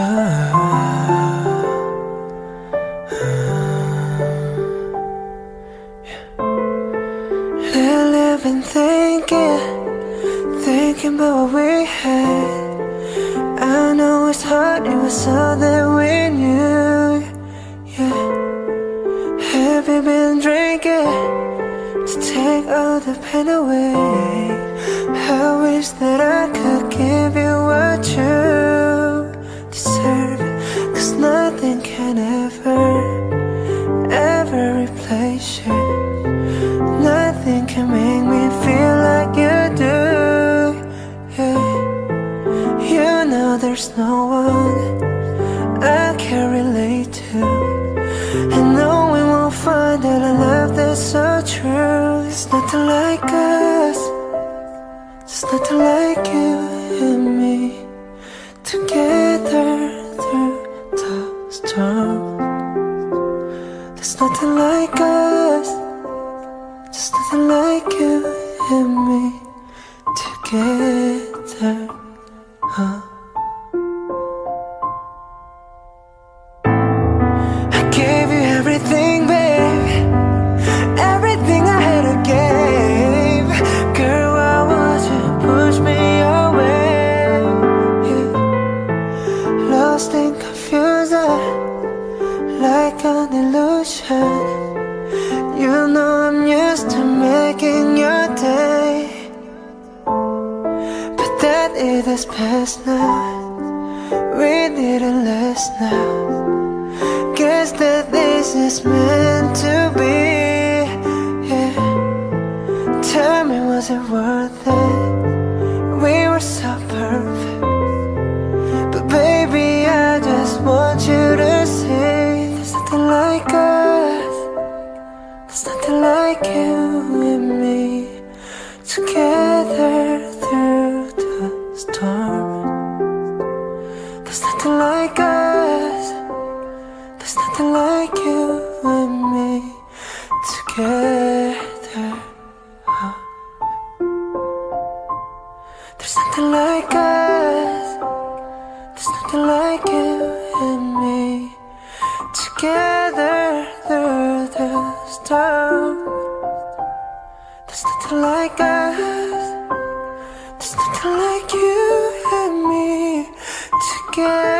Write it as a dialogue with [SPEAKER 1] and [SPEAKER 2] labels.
[SPEAKER 1] Lately thinking, thinking about what we had. I know it's hard, it was all that we knew. Have you been drinking to take all the pain away? Know there's no one I can relate to. And no one will find that a love that's so true. It's nothing like us. It's nothing like you and me. Together through the storm. There's nothing like us. Just nothing like you and me. Together. Lost and confused, like an illusion. You know I'm used to making your day. But that it is past now. We didn't last. Guess that this is meant to be. Yeah. Tell me, was it worth it? We were so perfect. But baby, want you to see there's nothing like us. There's nothing like you and me together through the storm. There's nothing like us. There's nothing like you and me together. There's nothing like us. There's nothing like you together through the storm. There's nothing like us. There's nothing like you and me together.